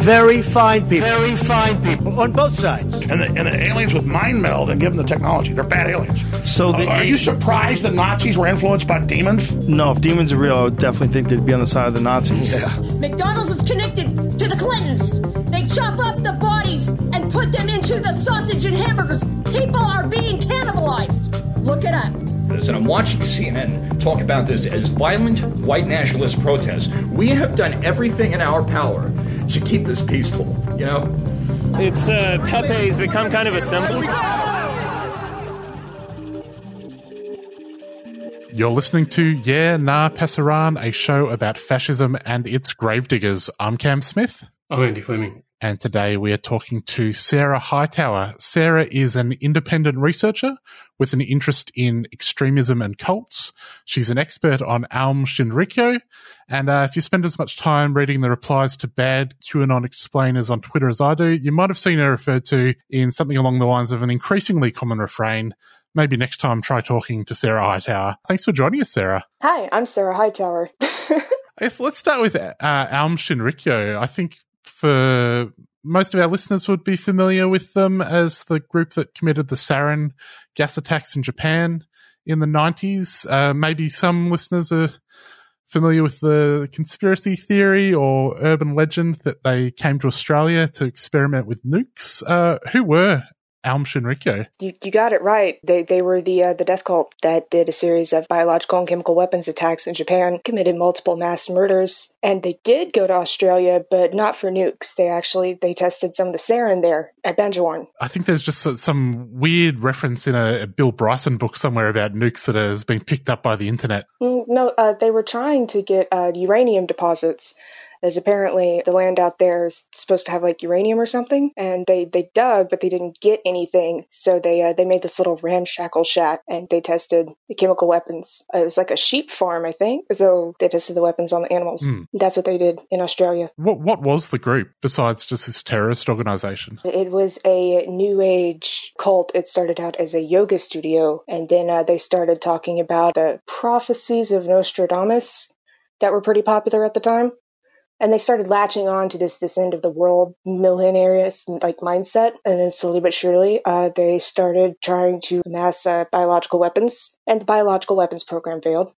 very fine people. Very fine people on both sides. And the, and the aliens would mind meld and give them the technology. They're bad aliens. So the, Uh, are you surprised the Nazis were influenced by demons? no, if demons are real, I would definitely think they'd be on the side of the Nazis. Yeah. McDonald's is connected to the Clintons. They chop up the bodies and put them into the sausage and hamburgers. People are being cannibalized. Look it up. this, and I'm watching CNN talk about this as violent white nationalist protests. We have done everything in our power to keep this peaceful, you know? It's uh, Pepe's become kind of a symbol. You're listening to Yeah Nah Pasaran, a show about fascism and its gravediggers. I'm Cam Smith, I'm Andy Fleming. And today we are talking to Sarah Hightower. Sarah is an independent researcher with an interest in extremism and cults. She's an expert on Aum Shinrikyo, and uh, if you spend as much time reading the replies to bad QAnon explainers on Twitter as I do, you might have seen her referred to in something along the lines of an increasingly common refrain. Maybe next time try talking to Sarah Hightower. Thanks for joining us, Sarah. Hi, I'm Sarah Hightower. Let's start with uh, Aum Shinrikyo. I think for most of our listeners would be familiar with them as the group that committed the sarin gas attacks in Japan in the 90s. Uh, maybe some listeners are familiar with the conspiracy theory or urban legend that they came to Australia to experiment with nukes. Uh, who were Aum Shinrikyo? you, you got it right. They they were the uh, the death cult that did a series of biological and chemical weapons attacks in Japan, committed multiple mass murders, and they did go to Australia, but not for nukes. They actually they tested some of the sarin there at Banjawarn. I think there's just so- some weird reference in a, a Bill Bryson book somewhere about nukes that has been picked up by the internet. Mm, No, uh, they were trying to get uh, uranium deposits. As apparently the land out there is supposed to have like uranium or something, and they, they dug, but they didn't get anything. So they uh, they made this little ramshackle shack, and they tested the chemical weapons. Uh, it was like a sheep farm, I think. So they tested the weapons on the animals. Hmm. That's what they did in Australia. What what was the group besides just this terrorist organization? It was a new age cult. It started out as a yoga studio, and then uh, they started talking about the prophecies of Nostradamus that were pretty popular at the time. And they started latching on to this this end of the world millenarian like mindset, and then slowly but surely, uh, they started trying to amass uh, biological weapons, and the biological weapons program failed.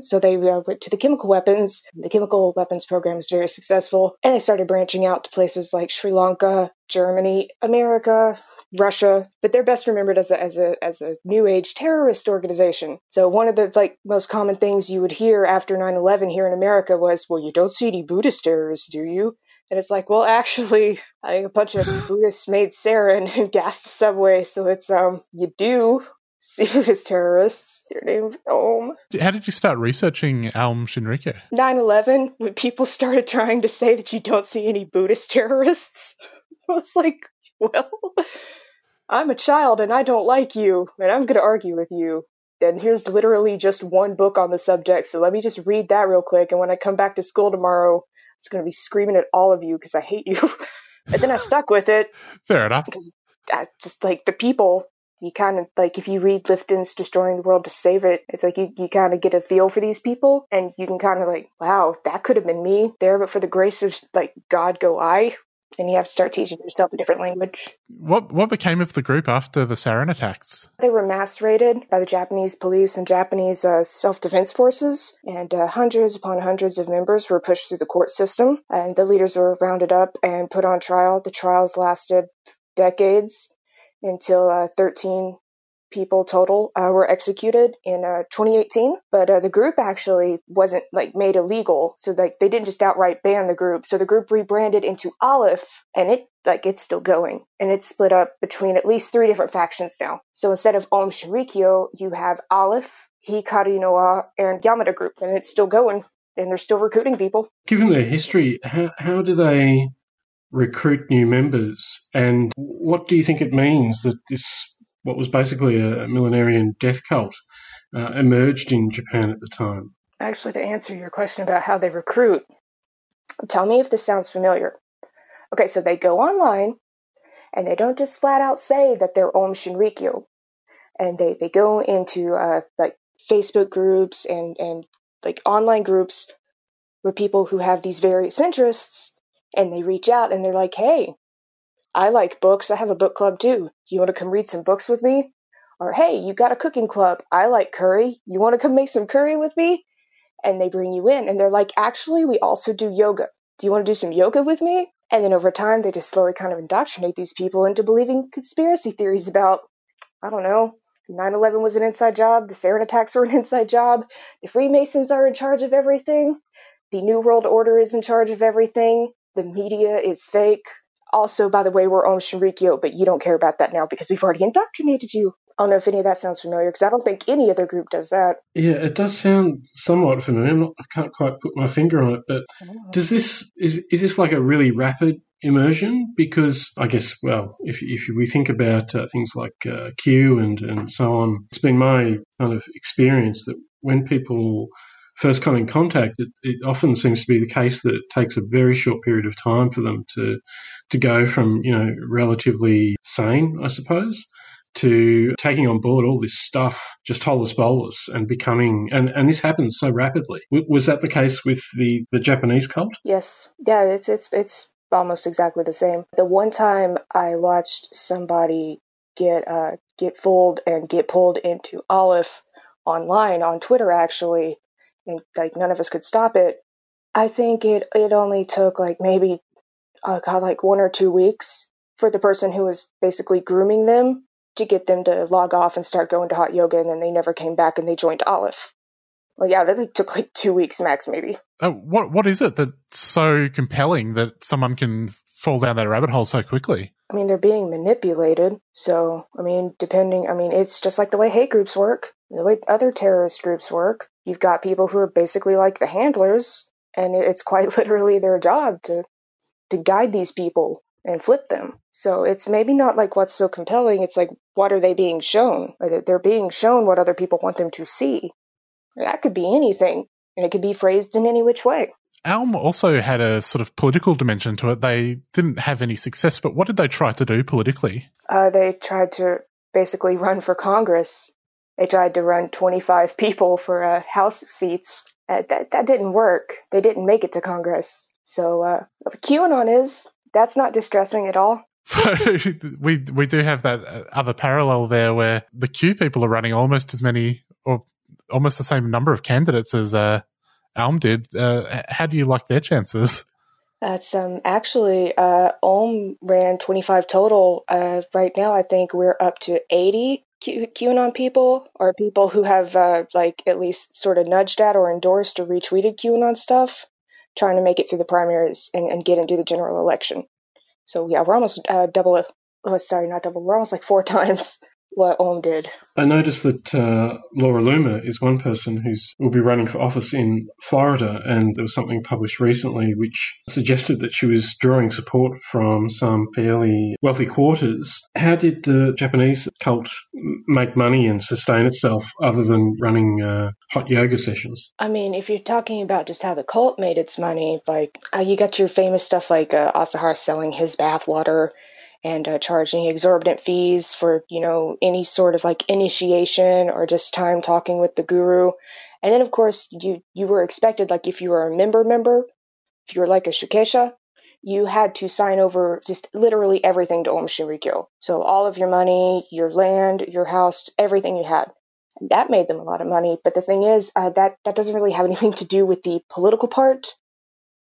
So they uh, went to the chemical weapons. The chemical weapons program was very successful, and they started branching out to places like Sri Lanka, Germany, America, Russia. But they're best remembered as a as a as a new age terrorist organization. So one of the like most common things you would hear after 9/11 here in America was, "Well, you don't see any Buddhist terrorists, do you?" And it's like, well, actually, I think a bunch of Buddhists made sarin and gassed the subway, so it's um, you do see Buddhist terrorists. Their name's Aum. How did you start researching Aum Shinrikyo? 9 11, when people started trying to say that you don't see any Buddhist terrorists, I was like, well, I'm a child and I don't like you, and I'm going to argue with you. And here's literally just one book on the subject, so let me just read that real quick. And when I come back to school tomorrow, it's going to be screaming at all of you because I hate you. and then I stuck with it Fair enough. because I just like the people. You kind of like if you read Lifton's Destroying the World to Save It, it's like you, you kind of get a feel for these people, and you can kind of like, wow, that could have been me there, but for the grace of like God, go I. And you have to start teaching yourself a different language. What what became of the group after the sarin attacks? They were mass raided by the Japanese police and Japanese uh, self defense forces, and uh, hundreds upon hundreds of members were pushed through the court system, and the leaders were rounded up and put on trial. The trials lasted decades until uh, 13 people total uh, were executed in uh, 2018 but uh, the group actually wasn't like made illegal. So like they didn't just outright ban the group. So the group rebranded into Aleph and it like it's still going. And it's split up between at least three different factions now. So instead of Aum Shinrikyo you have Aleph Hikari no Wa and Yamada group. And it's still going and they're still recruiting people. Given their history, how, how do they recruit new members. And what do you think it means that this, what was basically a millenarian death cult, uh, emerged in Japan at the time? Actually, to answer your question about how they recruit, tell me if this sounds familiar. Okay, so they go online and they don't just flat out say that they're Aum Shinrikyo. And they, they go into uh, like Facebook groups and, and like online groups with people who have these various interests and they reach out and they're like, hey, I like books. I have a book club too. You want to come read some books with me? Or hey, you got a cooking club. I like curry. You want to come make some curry with me? And they bring you in and they're like, actually, we also do yoga. Do you want to do some yoga with me? And then over time, they just slowly kind of indoctrinate these people into believing conspiracy theories about, I don't know, 9 11 was an inside job, the sarin attacks were an inside job, the Freemasons are in charge of everything, the New World Order is in charge of everything, the media is fake. Also, by the way, we're Aum Shinrikyo, but you don't care about that now because we've already indoctrinated you. I don't know if any of that sounds familiar because I don't think any other group does that. Yeah, it does sound somewhat familiar. Not, i can't quite put my finger on it, but does this is is this like a really rapid immersion? Because I guess, well, if if we think about uh, things like uh, Q and and so on, it's been my kind of experience that when people first come in contact, it, it, often seems to be the case that it takes a very short period of time for them to to go from you know relatively sane, I suppose, to taking on board all this stuff just holus bolus and becoming and and this happens so rapidly. W- was that the case with the the Japanese cult? Yes, yeah, it's it's it's almost exactly the same. The one time I watched somebody get uh get fooled and get pulled into Aleph online on Twitter actually and like none of us could stop it. I think it it only took like maybe uh, God, like one or two weeks for the person who was basically grooming them to get them to log off and start going to hot yoga, and then they never came back and they joined Aleph. Well, yeah, that took like two weeks max, maybe. Uh, what what is it that's so compelling that someone can fall down that rabbit hole so quickly? I mean, they're being manipulated. So, I mean, depending, I mean, it's just like the way hate groups work, the way other terrorist groups work. You've got people who are basically like the handlers, and it's quite literally their job to to guide these people and flip them. So it's maybe not like what's so compelling. It's like what are they being shown? They're being shown what other people want them to see. That could be anything, and it could be phrased in any which way. Aum also had a sort of political dimension to it. They didn't have any success, but what did they try to do politically? Uh, they tried to basically run for Congress. They tried to run 25 people for uh, House seats. Uh, that, that didn't work. They didn't make it to Congress. So, uh, QAnon is, that's not distressing at all. So we we do have that uh, other parallel there where the Q people are running almost as many or almost the same number of candidates as uh, Aum did. Uh, how do you like their chances? That's um actually uh Aum ran 25 total. Uh, right now I think we're up to 80 QAnon people or people who have uh, like at least sort of nudged at or endorsed or retweeted QAnon stuff, trying to make it through the primaries and, and get into the general election. So yeah, we're almost uh, double. Oh, sorry, not double. We're almost like four times what Aum did. I noticed that uh, Laura Loomer is one person who's will be running for office in Florida, and there was something published recently which suggested that she was drawing support from some fairly wealthy quarters. How did the Japanese cult make money and sustain itself other than running uh, hot yoga sessions? I mean, if you're talking about just how the cult made its money, like uh, you got your famous stuff like uh, Asahara selling his bathwater and uh, charging exorbitant fees for you know any sort of like initiation or just time talking with the guru and then of course you you were expected like if you were a member member if you were like a shukesha you had to sign over just literally everything to Aum Shinrikyo. So all of your money, your land, your house, everything you had. And that made them a lot of money. But the thing is, uh, that that doesn't really have anything to do with the political part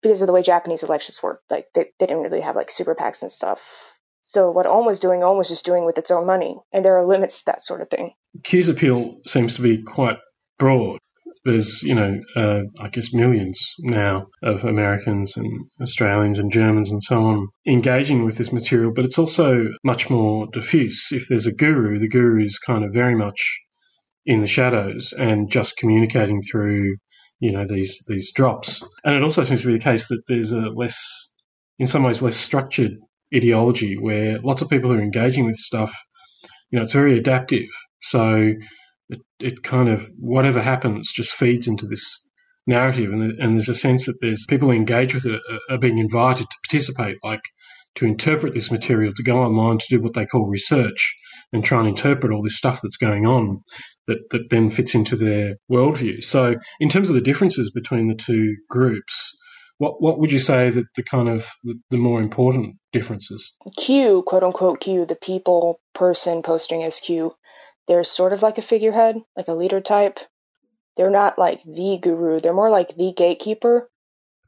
because of the way Japanese elections work. Like they, they didn't really have like super PACs and stuff. So what Aum was doing, Aum was just doing with its own money, and there are limits to that sort of thing. Q's appeal seems to be quite broad. There's, you know, uh, I guess millions now of Americans and Australians and Germans and so on engaging with this material, but it's also much more diffuse. If there's a guru, the guru is kind of very much in the shadows and just communicating through, you know, these these drops. And it also seems to be the case that there's a less in some ways, less structured ideology where lots of people are engaging with stuff, you know, it's very adaptive. So it, it kind of, whatever happens, just feeds into this narrative. And, and there's a sense that there's people who engage with it are, are being invited to participate, like to interpret this material, to go online to do what they call research and try and interpret all this stuff that's going on that, that then fits into their worldview. So, in terms of the differences between the two groups, what what would you say that the kind of the, the more important differences? Q, quote unquote Q, the people person posting as Q, they're sort of like a figurehead, like a leader type. They're not like the guru, they're more like the gatekeeper.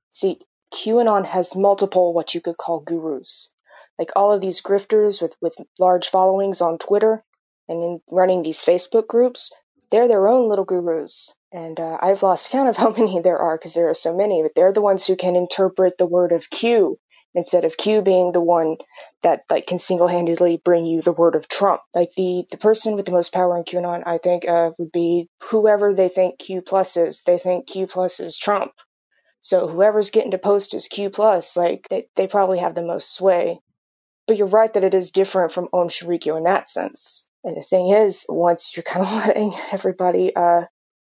See, QAnon has multiple what you could call gurus. Like all of these grifters with, with large followings on Twitter and in running these Facebook groups, they're their own little gurus. And uh, I've lost count of how many there are because there are so many, but they're the ones who can interpret the word of Q instead of Q being the one that like can single-handedly bring you the word of Trump. Like the the person with the most power in QAnon, I think, uh, would be whoever they think Q plus is. They think Q plus is Trump. So whoever's getting to post is Q plus, like they, they probably have the most sway. But you're right that it is different from Aum Shinrikyo in that sense. And the thing is, once you're kind of letting everybody uh,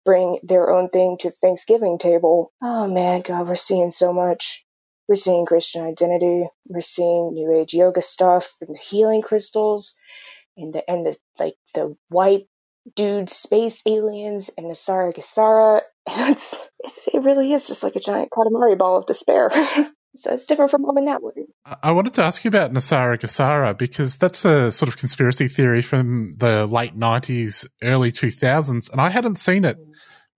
bring their own thing to the Thanksgiving table, oh man, God, we're seeing so much. We're seeing Christian identity. We're seeing New Age yoga stuff and the healing crystals, and the and the like the white dude space aliens and NESARA GESARA. It's, it's it really is just like a giant Katamari ball of despair. so it's different from Aum in that way. I wanted to ask you about NESARA GESARA because that's a sort of conspiracy theory from the late 90s, early 2000s, and I hadn't seen it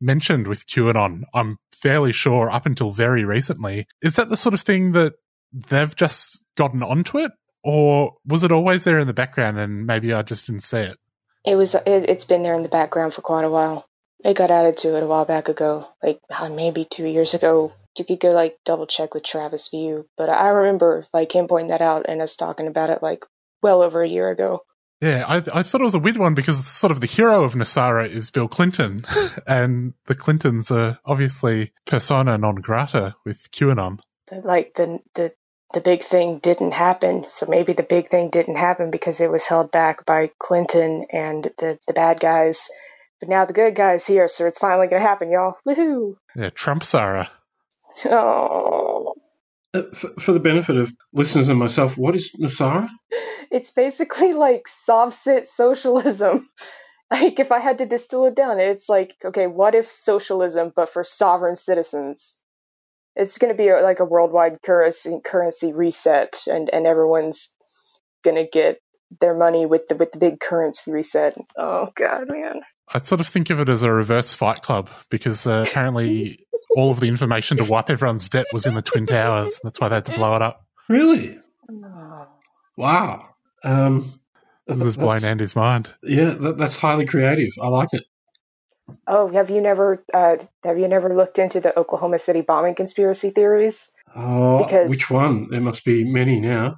mentioned with QAnon. I'm fairly sure up until very recently. Is that the sort of thing that they've just gotten onto it? Or was it always there in the background and maybe I just didn't see it? It was. It, it's been there in the background for quite a while. It got added to it a while back ago, like uh, maybe two years ago. You could go like double check with Travis View, but I remember like him pointing that out and us talking about it like well over a year ago. Yeah, I, I thought it was a weird one because sort of the hero of NESARA is Bill Clinton, and the Clintons are obviously persona non grata with QAnon. But like the the the big thing didn't happen. So maybe the big thing didn't happen because it was held back by Clinton and the, the bad guys. But now the good guys here, so it's finally going to happen, y'all. Woohoo! Yeah, Trump Sarah. Oh. Uh, for, for, the benefit of listeners and myself, what is NESARA? It's basically like sov-cit socialism. Like if I had to distill it down, it's like, okay, what if socialism but for sovereign citizens? it's going to be a, like a worldwide currency currency reset, and and everyone's going to get their money with the with the big currency reset. Oh god, man. I sort of think of it as a reverse Fight Club because uh, apparently all of the information to wipe everyone's debt was in the Twin Towers. That's why they had to blow it up. Really? Wow. Um, this is blowing Andy's mind. Yeah, that, that's highly creative. I like it. Oh, have you never uh, have you never looked into the Oklahoma City bombing conspiracy theories? Oh, because, which one? There must be many now.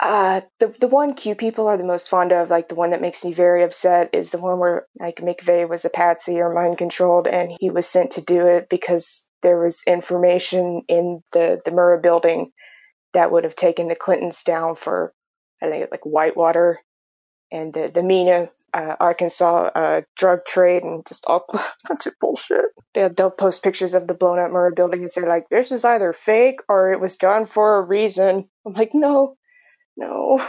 Uh, the the one Q people are the most fond of, like the one that makes me very upset, is the one where like McVeigh was a patsy or mind controlled, and he was sent to do it because there was information in the the Murrah building that would have taken the Clintons down for I think like Whitewater and the the Mena uh, Arkansas uh, drug trade and just all bunch of bullshit. They, they'll post pictures of the blown up Murrah building and say like, "This is either fake or it was done for a reason." I'm like, no, no,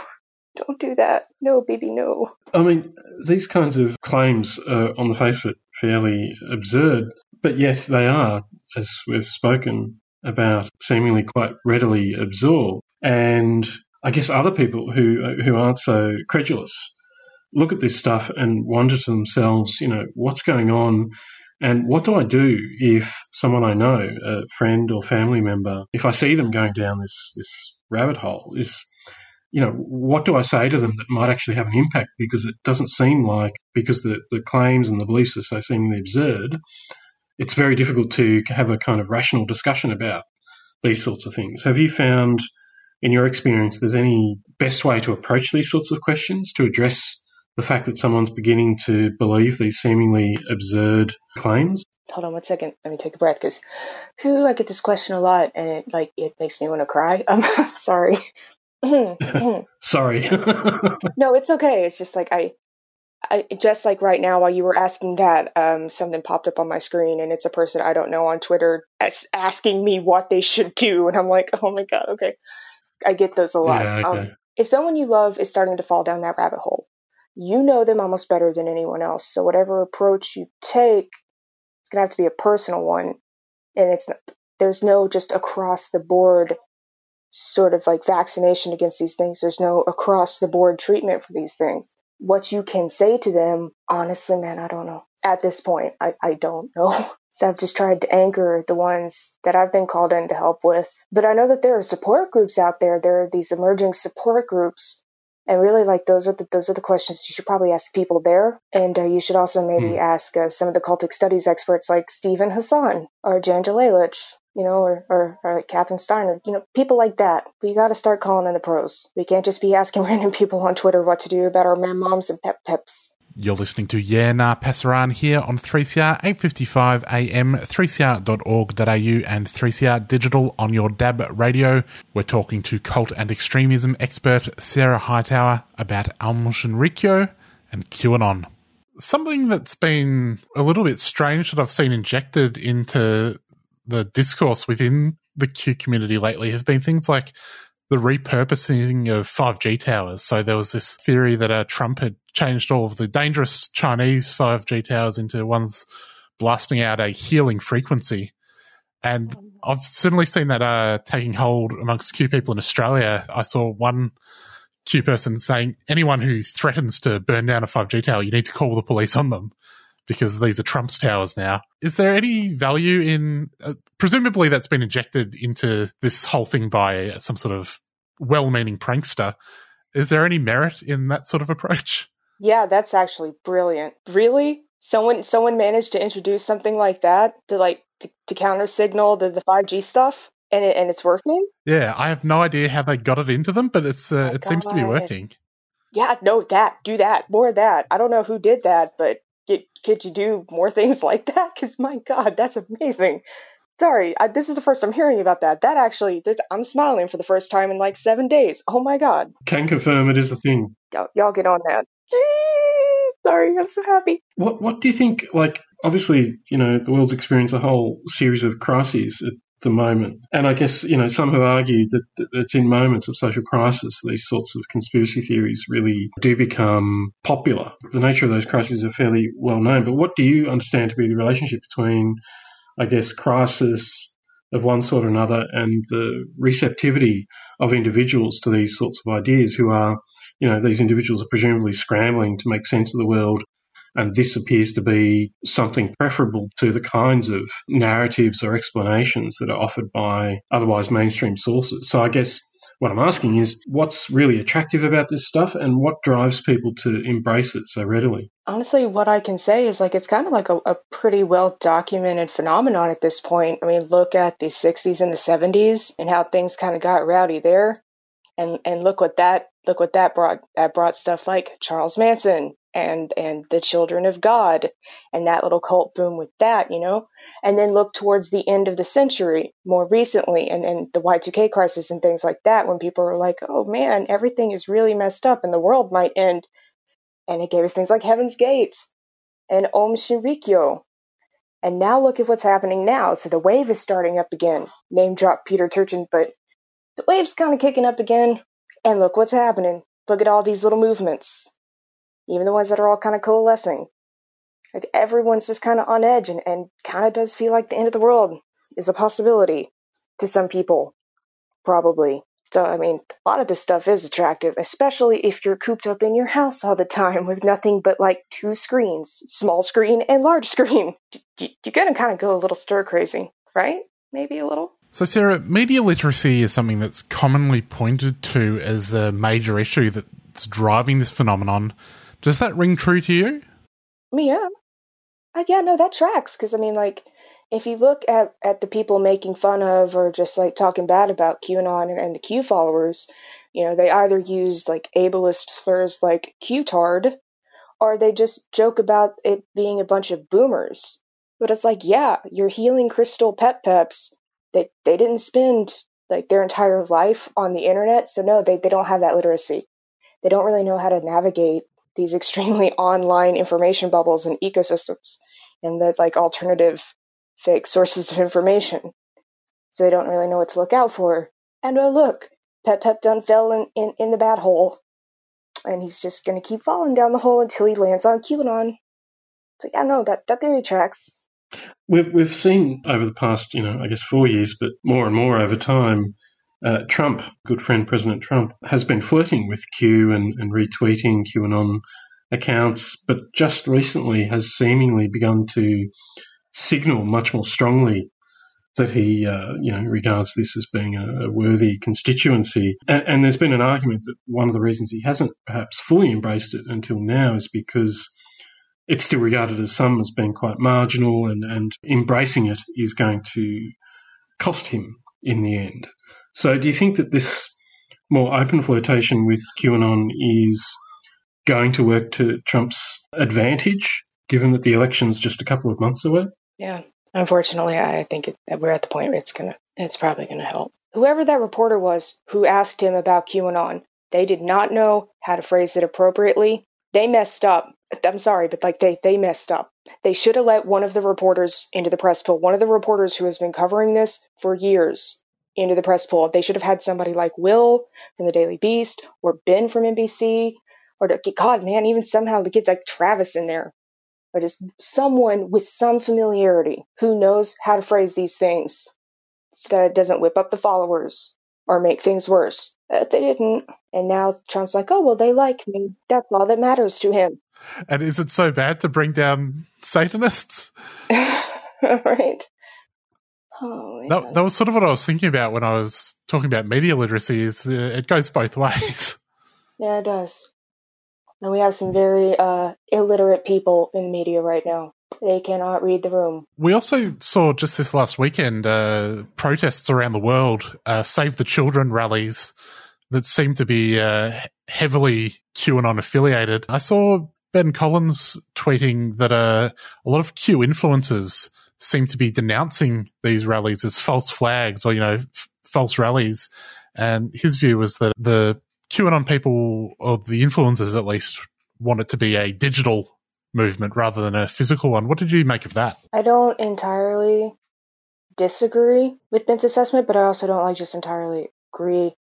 don't do that. No, baby, no. I mean, these kinds of claims are on the face of it fairly absurd, but yet they are, as we've spoken about, seemingly quite readily absorbed. And I guess other people who who aren't so credulous look at this stuff and wonder to themselves, you know, what's going on? And what do I do if someone I know, a friend or family member, if I see them going down this, this rabbit hole, is, you know, what do I say to them that might actually have an impact? Because it doesn't seem like, because the, the claims and the beliefs are so seemingly absurd, it's very difficult to have a kind of rational discussion about these sorts of things. Have you found, in your experience, there's any best way to approach these sorts of questions to address the fact that someone's beginning to believe these seemingly absurd claims? hold on one second. Let me take a breath because, who I get this question a lot, and it like it makes me want to cry. I'm sorry. Sorry. no, it's okay. It's just like I, I just like right now while you were asking that, um, something popped up on my screen, and it's a person I don't know on Twitter as- asking me what they should do, and I'm like, oh my god, okay. I get those a lot. Yeah, okay. Um, if someone you love is starting to fall down that rabbit hole, you know them almost better than anyone else. So whatever approach you take, it's gonna have to be a personal one, and it's not, there's no just across the board sort of like vaccination against these things. There's no across the board treatment for these things. What you can say to them, honestly, man, I don't know. At this point, I, I don't know. So I've just tried to anchor the ones that I've been called in to help with. But I know that there are support groups out there. There are these emerging support groups. And really, like those are the those are the questions you should probably ask people there, and uh, you should also maybe Hmm. ask uh, some of the cultic studies experts like Steven Hassan or Janja Lalich, you know, or, or, or like Catherine Steiner, you know, people like that. We got to start calling in the pros. We can't just be asking random people on Twitter what to do about our mem moms and pep peps. You're listening to Yeah Nah Pasaran here on 3CR 855 AM, 3cr.org.au and 3CR Digital on your DAB radio. We're talking to cult and extremism expert Sarah Hightower about Aum Shinrikyo and QAnon. Something that's been a little bit strange that I've seen injected into the discourse within the Q community lately has been things like the repurposing of 5G towers. So there was this theory that uh, Trump had changed all of the dangerous Chinese 5G towers into ones blasting out a healing frequency. And I've certainly seen that uh, taking hold amongst Q people in Australia. I saw one Q person saying anyone who threatens to burn down a 5G tower, you need to call the police on them because these are Trump's towers now. Is there any value in, uh, presumably that's been injected into this whole thing by some sort of well meaning prankster. Is there any merit in that sort of approach? Yeah, that's actually brilliant. Really? Someone someone managed to introduce something like that to like to, to counter signal the, the 5G stuff and it, and it's working? Yeah, I have no idea how they got it into them, but it's uh, it seems to be working. Yeah, no, that, do that, more of that. I don't know who did that, but get, could you do more things like that? Because my God, that's amazing. Sorry, I, this is the first I'm hearing about that. That actually, this, I'm smiling for the first time in like seven days. Oh my God, Can confirm it is a thing. y'all, y'all get on that. Sorry, I'm so happy. What What do you think? Like, obviously, you know, the world's experienced a whole series of crises the moment, and I guess you know some have argued that, it's in moments of social crisis these sorts of conspiracy theories really do become popular. The nature of those crises are fairly well known. But what do you understand to be the relationship between, I guess, crisis of one sort or another and the receptivity of individuals to these sorts of ideas who are you know, these individuals are presumably scrambling to make sense of the world. And this appears to be something preferable to the kinds of narratives or explanations that are offered by otherwise mainstream sources. So I guess what I'm asking is what's really attractive about this stuff and what drives people to embrace it so readily? Honestly, what I can say is like it's kind of like a, a pretty well documented phenomenon at this point. I mean, look at the 60s and the 70s and how things kind of got rowdy there. And and look what that look what that brought that brought stuff like Charles Manson and and the Children of God and that little cult boom with that, you know. And then look towards the end of the century, more recently, and and the Y2K crisis and things like that, when people are like, "Oh man, everything is really messed up and the world might end." And it gave us things like Heaven's Gate and Aum Shinrikyo. And now look at what's happening now. So the wave is starting up again. Name drop Peter Turchin, but the wave's kind of kicking up again. And look what's happening. Look at all these little movements, even the ones that are all kind of coalescing. Like everyone's just kind of on edge and, and kind of does feel like the end of the world is a possibility to some people, probably. So, I mean, a lot of this stuff is attractive, especially if you're cooped up in your house all the time with nothing but like two screens small screen and large screen. You- You're going to kind of go a little stir crazy, right? Maybe a little. So, Sarah, media literacy is something that's commonly pointed to as a major issue that's driving this phenomenon. Does that ring true to you? Yeah. Uh, yeah, no, that tracks. Because, I mean, like, if you look at, at the people making fun of or just, like, talking bad about QAnon and, and the Q followers, you know, they either use, like, ableist slurs like Q-tard, or they just joke about it being a bunch of boomers. But it's like, yeah, your healing crystal pep peps, they, they didn't spend like their entire life on the internet. So no, they, they don't have that literacy. They don't really know how to navigate these extremely online information bubbles and ecosystems and the like alternative fake sources of information. So they don't really know what to look out for. And oh look, Pep Pep done fell in, in, in the bad hole. And he's just gonna keep falling down the hole until he lands on QAnon. So yeah, no, that, that theory tracks. We've we've seen over the past, you know, I guess four years, but more and more over time, uh, Trump, good friend President Trump, has been flirting with Q and, and retweeting QAnon accounts, but just recently has seemingly begun to signal much more strongly that he, uh, you know, regards this as being a, a worthy constituency. And, and, there's been an argument that one of the reasons he hasn't perhaps fully embraced it until now is because it's still regarded as some as being quite marginal, and, and embracing it is going to cost him in the end. So, do you think that this more open flirtation with QAnon is going to work to Trump's advantage, given that the election's just a couple of months away? Yeah, unfortunately, I think it, we're at the point where it's gonna, it's probably gonna help. Whoever that reporter was who asked him about QAnon, they did not know how to phrase it appropriately. They messed up. I'm sorry, but like they they messed up. They should have let one of the reporters into the press pool. One of the reporters who has been covering this for years into the press pool. They should have had somebody like Will from the Daily Beast or Ben from NBC or God, man, even somehow to get like Travis in there or just someone with some familiarity who knows how to phrase these things. So it doesn't whip up the followers or make things worse. Uh, they didn't. And now Trump's like, oh, well, they like me. That's all that matters to him. And is it so bad to bring down Satanists? right. Oh, that, that, was sort of what I was thinking about when I was talking about media literacy. Is uh, it goes both ways? Yeah, it does. And we have some very uh, illiterate people in media right now. They cannot read the room. We also saw just this last weekend uh, protests around the world, uh, Save the Children rallies that seem to be uh, heavily QAnon affiliated. I saw Ben Collins tweeting that uh, a lot of Q influencers seem to be denouncing these rallies as false flags or, you know, f- false rallies. And his view was that the QAnon people, or the influencers at least, want it to be a digital movement rather than a physical one. What did you make of that? I don't entirely disagree with Ben's assessment, but I also don't like just entirely agree.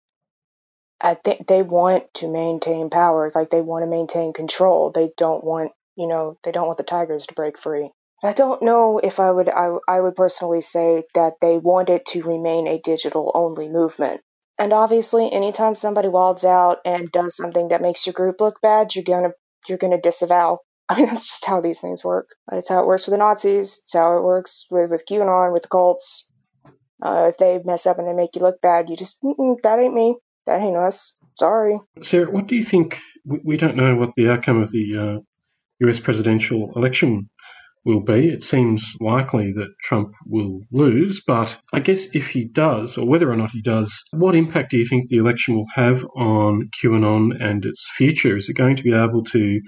I think they want to maintain power, like they want to maintain control. They don't want, you know, they don't want the tigers to break free. I don't know if I would I, I would personally say that they want it to remain a digital only movement. And obviously, anytime somebody wilds out and does something that makes your group look bad, you're gonna you're gonna disavow. I mean, that's just how these things work. It's how it works with the Nazis. It's how it works with with QAnon, with the cults. Uh, if they mess up and they make you look bad, you just that ain't me. That ain't us. Sorry. Sarah, what do you think? We, we don't know what the outcome of the uh, U.S. presidential election will be. It seems likely that Trump will lose, but I guess if he does, or whether or not he does, what impact do you think the election will have on QAnon and its future? Is it going to be able to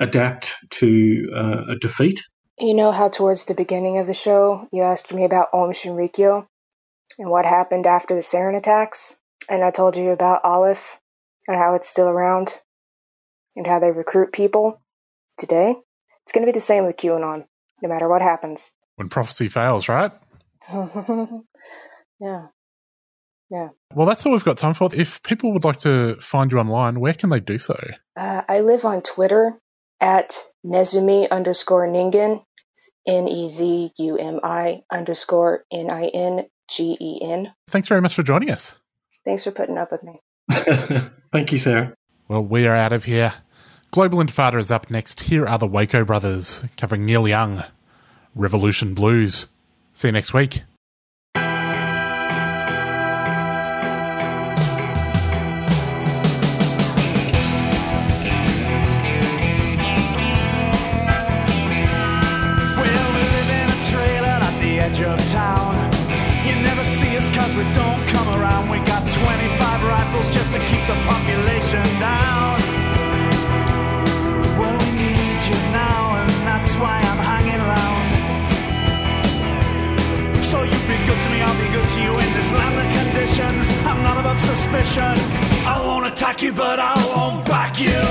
adapt to uh, a defeat? You know how towards the beginning of the show you asked me about Aum Shinrikyo and what happened after the sarin attacks? And I told you about Aleph and how it's still around and how they recruit people today. It's going to be the same with QAnon, no matter what happens. When prophecy fails, right? yeah. Yeah. Well, that's all we've got time for. If people would like to find you online, where can they do so? Uh, I live on Twitter at Nezumi underscore Ningen, N E Z U M I underscore N I N G E N. Thanks very much for joining us. Thanks for putting up with me. Thank you, Sarah. Well, we are out of here. Global Intifada is up next. Here are the Waco Brothers covering Neil Young, Revolution Blues. See you next week. attack you, but I won't back you.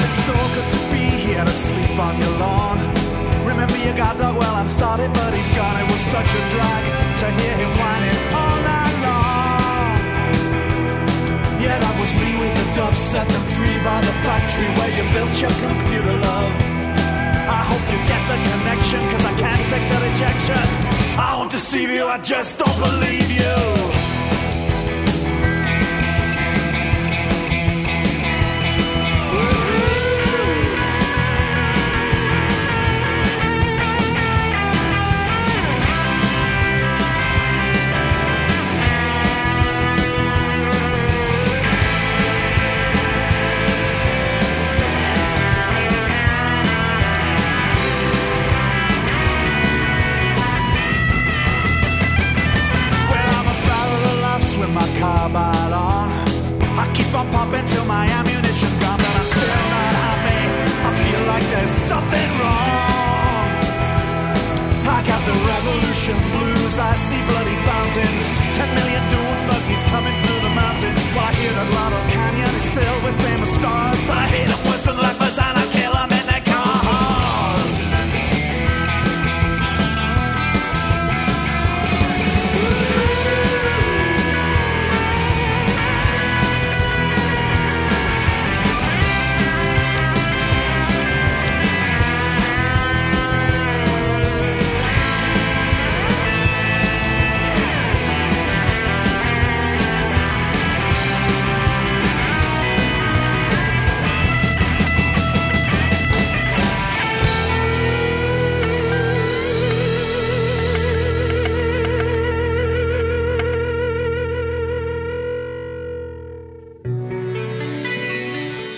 It's so good to be here to sleep on your lawn. Remember your god dog? Well, I'm sorry, but he's gone. It was such a drag to hear him whining all night long. Yeah, that was me with the dove, set them free by the factory where you built your computer, love. I hope you get the connection, cause I can't take the rejection. I won't deceive you, I just don't believe you. On. I keep on popping till my ammunition gone, but I'm still not happy. I feel like there's something wrong. I got the revolution blues. I see bloody fountains. Ten million dune buggies coming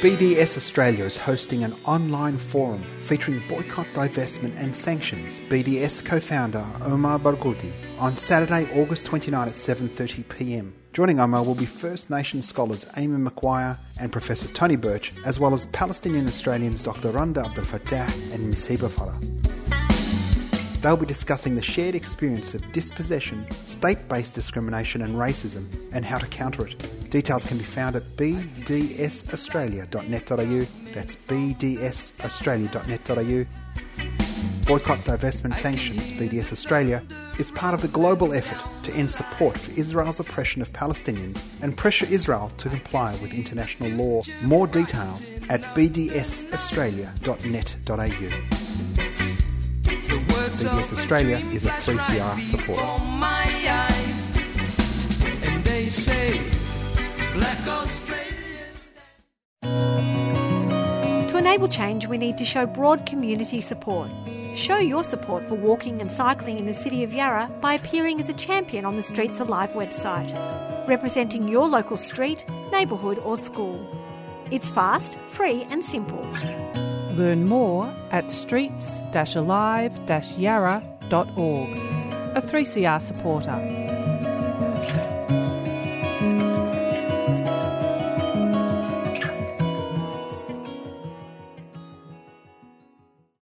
BDS Australia is hosting an online forum featuring boycott, divestment, and sanctions. BDS co-founder Omar Barghouti on Saturday, August 29 at 7:30 p.m. Joining Omar will be First Nation scholars Eamon McGuire and Professor Tony Birch, as well as Palestinian Australians Dr. Randa Abdel Fattah and Ms. Hiba Farah. They'll be discussing the shared experience of dispossession, state based discrimination, and racism, and how to counter it. Details can be found at bdsaustralia.net.au. That's bdsaustralia.net.au. Boycott, Divestment, Sanctions, BDS Australia, is part of the global effort to end support for Israel's oppression of Palestinians and pressure Israel to comply with international law. More details at bdsaustralia.net.au. BDS Australia is a 3CR supporter. And they say, Black To enable change, we need to show broad community support. Show your support for walking and cycling in the city of Yarra by appearing as a champion on the Streets Alive website, representing your local street, neighbourhood, or school. It's fast, free, and simple. Learn more at streets-alive-yarra.org. A 3CR supporter.